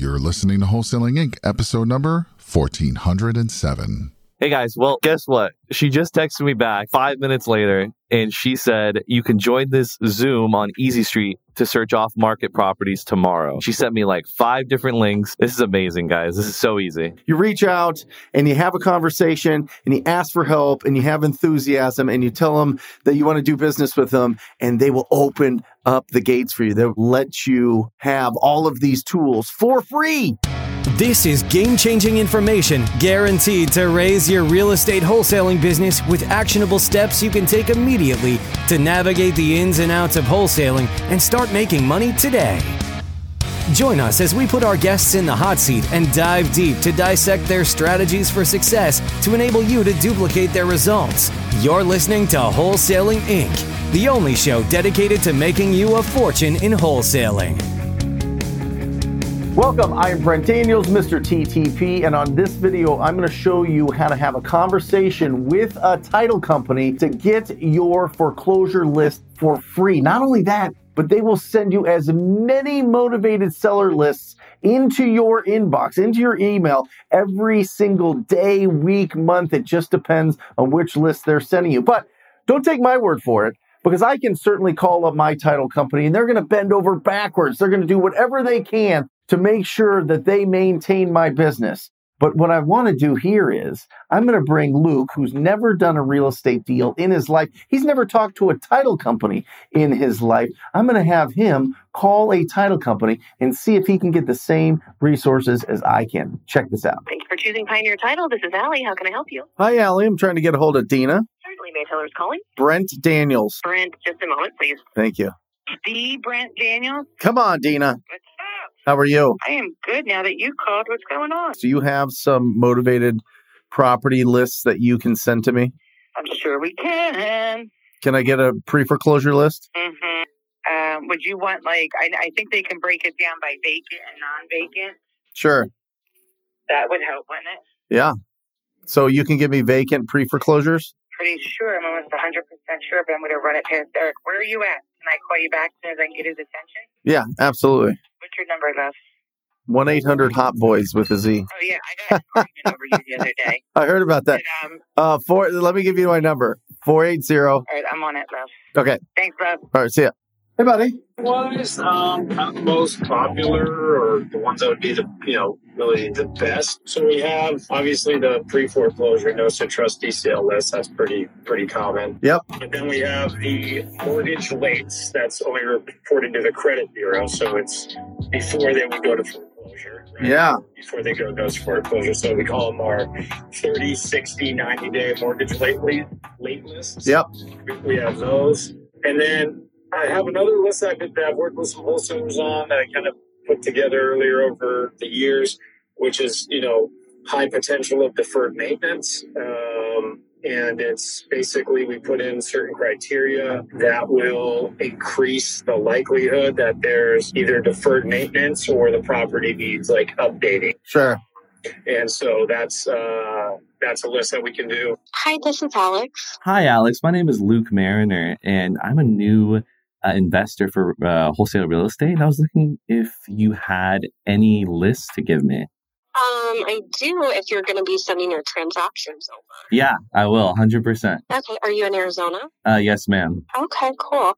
You're listening to Wholesaling Inc., episode number 1407. Hey guys, well, guess what? She just texted me back five minutes later and she said, You can join this Zoom on Easy Street to search off market properties tomorrow. She sent me like five different links. This is amazing, guys. This is so easy. You reach out and you have a conversation and you ask for help and you have enthusiasm and you tell them that you want to do business with them and they will open up the gates for you. They'll let you have all of these tools for free. This is game changing information guaranteed to raise your real estate wholesaling business with actionable steps you can take immediately to navigate the ins and outs of wholesaling and start making money today. Join us as we put our guests in the hot seat and dive deep to dissect their strategies for success to enable you to duplicate their results. You're listening to Wholesaling Inc., the only show dedicated to making you a fortune in wholesaling. Welcome, I am Brent Daniels, Mr. TTP, and on this video, I'm going to show you how to have a conversation with a title company to get your foreclosure list for free. Not only that, but they will send you as many motivated seller lists into your inbox, into your email every single day, week, month. It just depends on which list they're sending you. But don't take my word for it because I can certainly call up my title company and they're going to bend over backwards. They're going to do whatever they can to make sure that they maintain my business. But what I want to do here is I'm going to bring Luke, who's never done a real estate deal in his life. He's never talked to a title company in his life. I'm going to have him call a title company and see if he can get the same resources as I can. Check this out. Thank you for choosing Pioneer Title. This is Allie. How can I help you? Hi, Allie. I'm trying to get a hold of Dina. Certainly, May Taylor's calling. Brent Daniels. Brent, just a moment, please. Thank you. The Brent Daniels. Come on, Dina. What's up? How are you? I am good now that you called. What's going on? Do you have some motivated property lists that you can send to me? I'm sure we can. Can I get a pre foreclosure list? Mm-hmm. Um, would you want like? I, I think they can break it down by vacant and non-vacant. Sure. That would help, wouldn't it? Yeah. So you can give me vacant pre foreclosures? Pretty sure. I'm almost 100 percent sure, but I'm going to run it past Eric. Where are you at? Can I call you back as soon as I can get his attention? Yeah, absolutely. What's your number, love? 1 800 Hot Boys with a Z. Oh yeah, I got an argument over you the other day. I heard about that. But, um, Uh, four, let me give you my number 480. all right, I'm on it, love. Okay. Thanks, love. All right. See ya. Hey, buddy. was um, the most popular or the ones that would be the you know really the best. So we have obviously the pre foreclosure no trust DCL list. That's pretty pretty common. Yep. But then we have the mortgage lates. That's only reported to the credit bureau, so it's before they would go to foreclosure. right? Yeah. Before they go to foreclosure, so we call them our 30, 60, 90 day mortgage late late, late lists. Yep. We- have those. And then I have another list I've, been, that I've worked with some wholesalers on that I kind of put together earlier over the years, which is, you know, high potential of deferred maintenance. Uh, And it's basically we put in certain criteria that will increase the likelihood that there's either deferred maintenance or the property needs like updating. Sure. And so that's uh, that's a list that we can do. Hi, this is Alex. Hi, Alex. My name is Luke Mariner, and I'm a new uh, investor for uh, wholesale real estate. And I was looking if you had any lists to give me. Um, I do if you're going to be sending your transactions over. Yeah, I will, 100%. Okay, are you in Arizona? Uh, yes, ma'am. Okay, cool.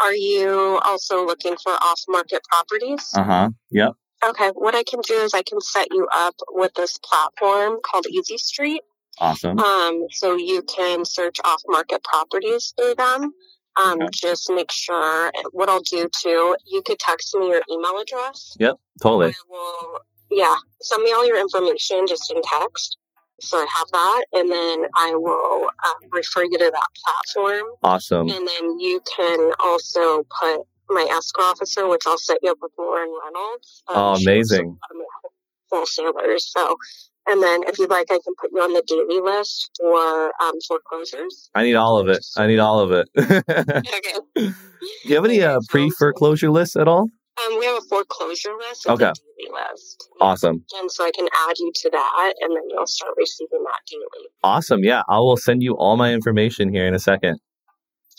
Are you also looking for off market properties? Uh huh. Yep. Okay, what I can do is I can set you up with this platform called Easy Street. Awesome. Um, so you can search off market properties through them. Um, Okay. just make sure what I'll do too, you could text me your email address. Yep, totally. I will, yeah, send me all your information just in text. So I have that, and then I will uh, refer you to that platform, Awesome. and then you can also put my escrow officer, which I'll set you up with Lauren Reynolds. Um, Oh, amazing. of wholesalers. So, and then if you'd like, I can put you on the daily list for um, foreclosures. I need all of it. I need all of it. Okay. Do you have any uh, pre foreclosure lists at all? Um, we have a foreclosure list. Okay. List. Awesome. And so I can add you to that, and then you'll start receiving that daily. Awesome. Yeah, I will send you all my information here in a second.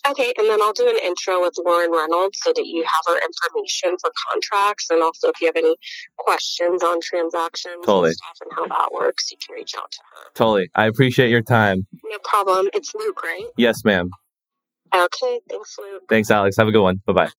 Okay, and then I'll do an intro with Lauren Reynolds so that you have her information for contracts, and also if you have any questions on transactions Totally. and stuff and how that works, you can reach out to her. Totally. I appreciate your time. No problem. It's Luke, right? Yes, ma'am. Okay, thanks, Luke. Thanks, Alex. Have a good one. Bye bye.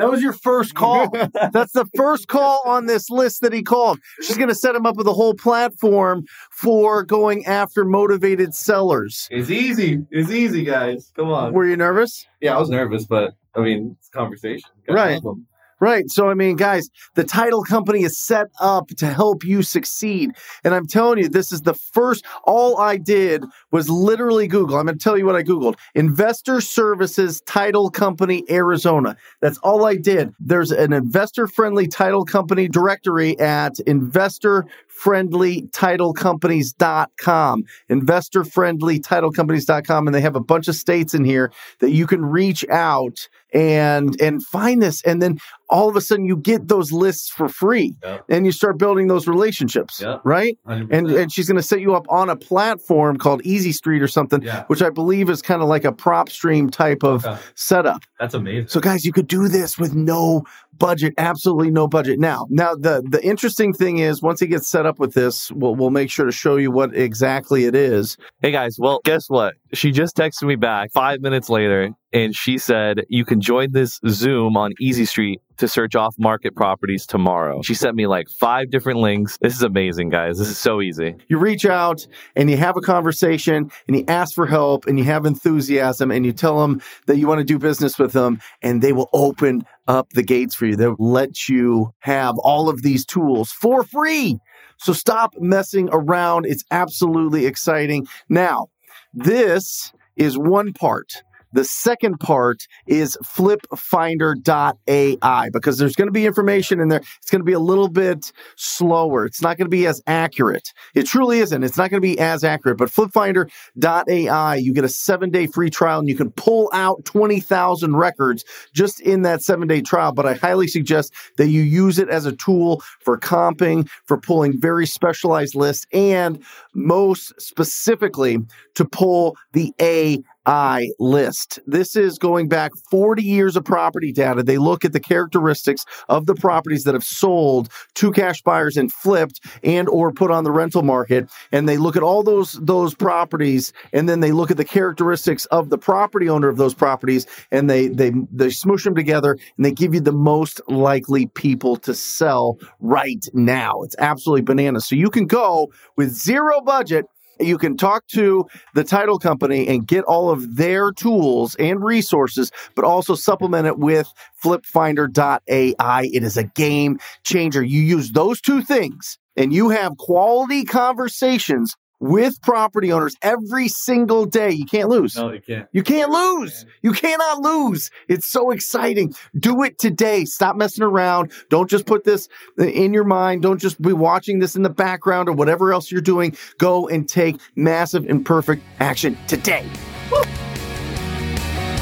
That was your first call. That's the first call on this list that he called. She's going to set him up with a whole platform for going after motivated sellers. It's easy. It's easy, guys. Come on. Were you nervous? Yeah, I was nervous, but I mean, it's conversation. Right. Right. So, I mean, guys, the title company is set up to help you succeed. And I'm telling you, this is the first, all I did was literally Google. I'm going to tell you what I Googled Investor Services Title Company Arizona. That's all I did. There's an investor friendly title company directory at investorfriendlytitlecompanies.com. Investorfriendlytitlecompanies.com. And they have a bunch of states in here that you can reach out and and find this and then all of a sudden you get those lists for free and you start building those relationships right and and she's going to set you up on a platform called easy street or something Yeah. which i believe is kind of like a PropStream type of Okay. setup That's amazing. so guys you could do this with no budget absolutely no budget now now the the interesting thing is once he gets set up with this we'll, we'll make sure to show you what exactly it is Hey guys, well, guess what? She just texted me back five minutes later and she said, You can join this Zoom on Easy Street to search off market properties tomorrow. She sent me like five different links. This is amazing, guys. This is so easy. you reach out and you have a conversation and you ask for help and you have enthusiasm and you tell them that you want to do business with them and they will open up the gates for you. They'll let you have all of these tools for free. So stop messing around. It's absolutely exciting. Now, this is one part. The second part is flipfinder.ai because there's going to be information in there. It's going to be a little bit slower. It's not going to be as accurate. It truly isn't. It's not going to be as accurate. But flipfinder.ai, you get a seven day free trial and you can pull out 20,000 records just in that seven day trial. But I highly suggest that you use it as a tool for comping, for pulling very specialized lists, and most specifically to pull the A I list. This is going back 40 years of property data. They look at the characteristics of the properties that have sold to cash buyers and flipped and or put on the rental market and they look at all those those properties and then they look at the characteristics of the property owner of those properties and they they they smoosh them together and they give you the most likely people to sell right now. It's absolutely bananas. So you can go with zero budget you can talk to the title company and get all of their tools and resources, but also supplement it with flipfinder.ai. It is a game changer. You use those two things and you have quality conversations with property owners every single day. You can't lose. No, you can't. You can't lose. You cannot lose. It's so exciting. Do it today. Stop messing around. Don't just put this in your mind. Don't just be watching this in the background or whatever else you're doing. Go and take massive and perfect action today.